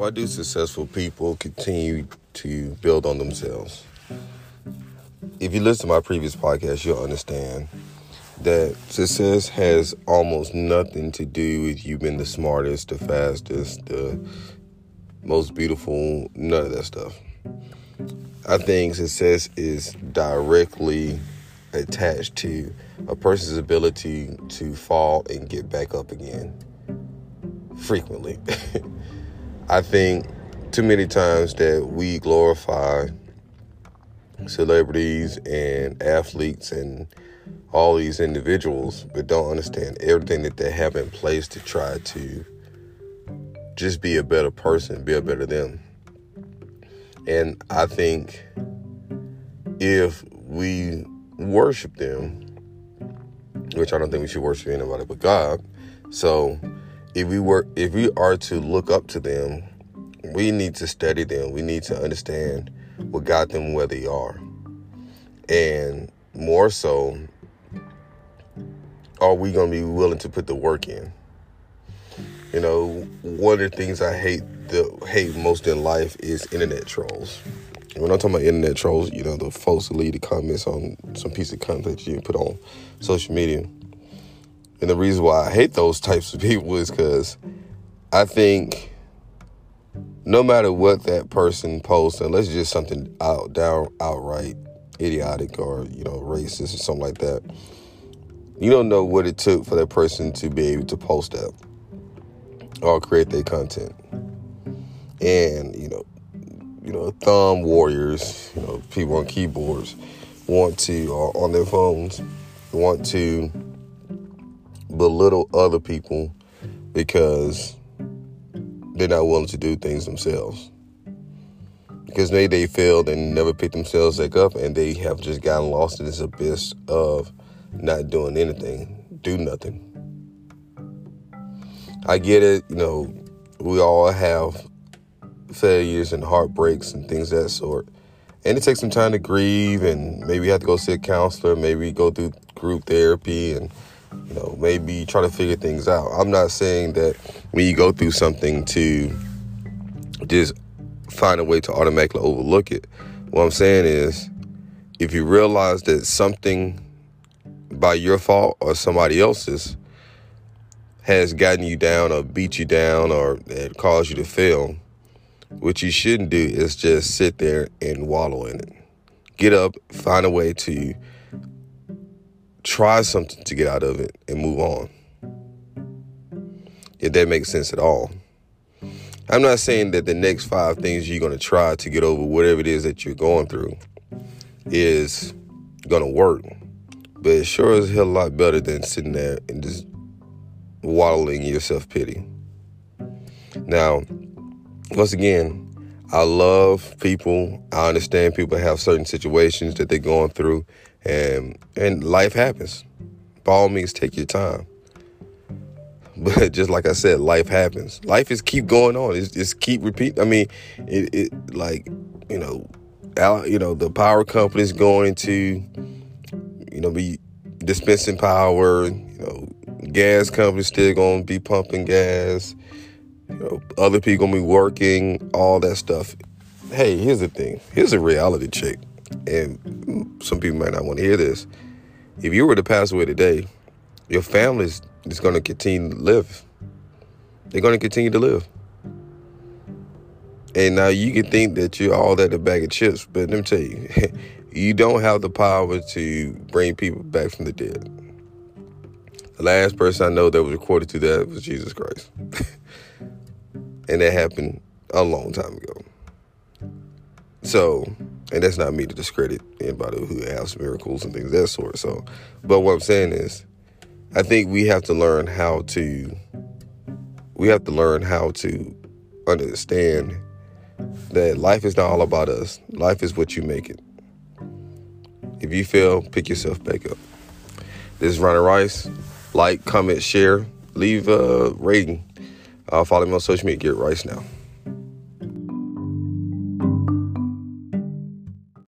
Why do successful people continue to build on themselves? If you listen to my previous podcast, you'll understand that success has almost nothing to do with you being the smartest, the fastest, the most beautiful, none of that stuff. I think success is directly attached to a person's ability to fall and get back up again frequently. I think too many times that we glorify celebrities and athletes and all these individuals, but don't understand everything that they have in place to try to just be a better person, be a better them. And I think if we worship them, which I don't think we should worship anybody but God. So if we were if we are to look up to them, we need to study them. We need to understand what got them where they are. And more so, are we going to be willing to put the work in? You know, one of the things I hate the hate most in life is internet trolls. When I'm talking about internet trolls, you know, the folks that leave the comments on some piece of content you put on social media. And the reason why I hate those types of people is because I think no matter what that person posts, unless it's just something out down outright idiotic or you know racist or something like that, you don't know what it took for that person to be able to post that or create their content. And you know, you know, thumb warriors, you know, people on keyboards want to or on their phones want to belittle other people because they're not willing to do things themselves. Because maybe they failed and never picked themselves back up and they have just gotten lost in this abyss of not doing anything, do nothing. I get it, you know, we all have failures and heartbreaks and things that sort. And it takes some time to grieve and maybe you have to go see a counselor, maybe go through group therapy and you know, maybe try to figure things out. I'm not saying that when you go through something to just find a way to automatically overlook it. What I'm saying is if you realize that something by your fault or somebody else's has gotten you down or beat you down or caused you to fail, what you shouldn't do is just sit there and wallow in it. Get up, find a way to try something to get out of it and move on. If that makes sense at all. I'm not saying that the next five things you're going to try to get over whatever it is that you're going through is going to work. But it sure is a hell a lot better than sitting there and just waddling your self pity. Now, once again, I love people. I understand people have certain situations that they're going through and and life happens. By all means, take your time. But just like I said, life happens. Life is keep going on. It's just keep repeat. I mean, it, it like you know, you know the power companies going to you know be dispensing power. You know, gas companies still to be pumping gas. You know, other people gonna be working. All that stuff. Hey, here's the thing. Here's a reality check and some people might not want to hear this. If you were to pass away today, your family is going to continue to live. They're going to continue to live. And now you can think that you're all that a bag of chips, but let me tell you, you don't have the power to bring people back from the dead. The last person I know that was recorded to that was Jesus Christ. and that happened a long time ago. So, and that's not me to discredit anybody who has miracles and things of that sort. So, but what I'm saying is, I think we have to learn how to, we have to learn how to understand that life is not all about us. Life is what you make it. If you fail, pick yourself back up. This is Ronnie Rice. Like, comment, share, leave a rating. Uh, follow me on social media. Get Rice now.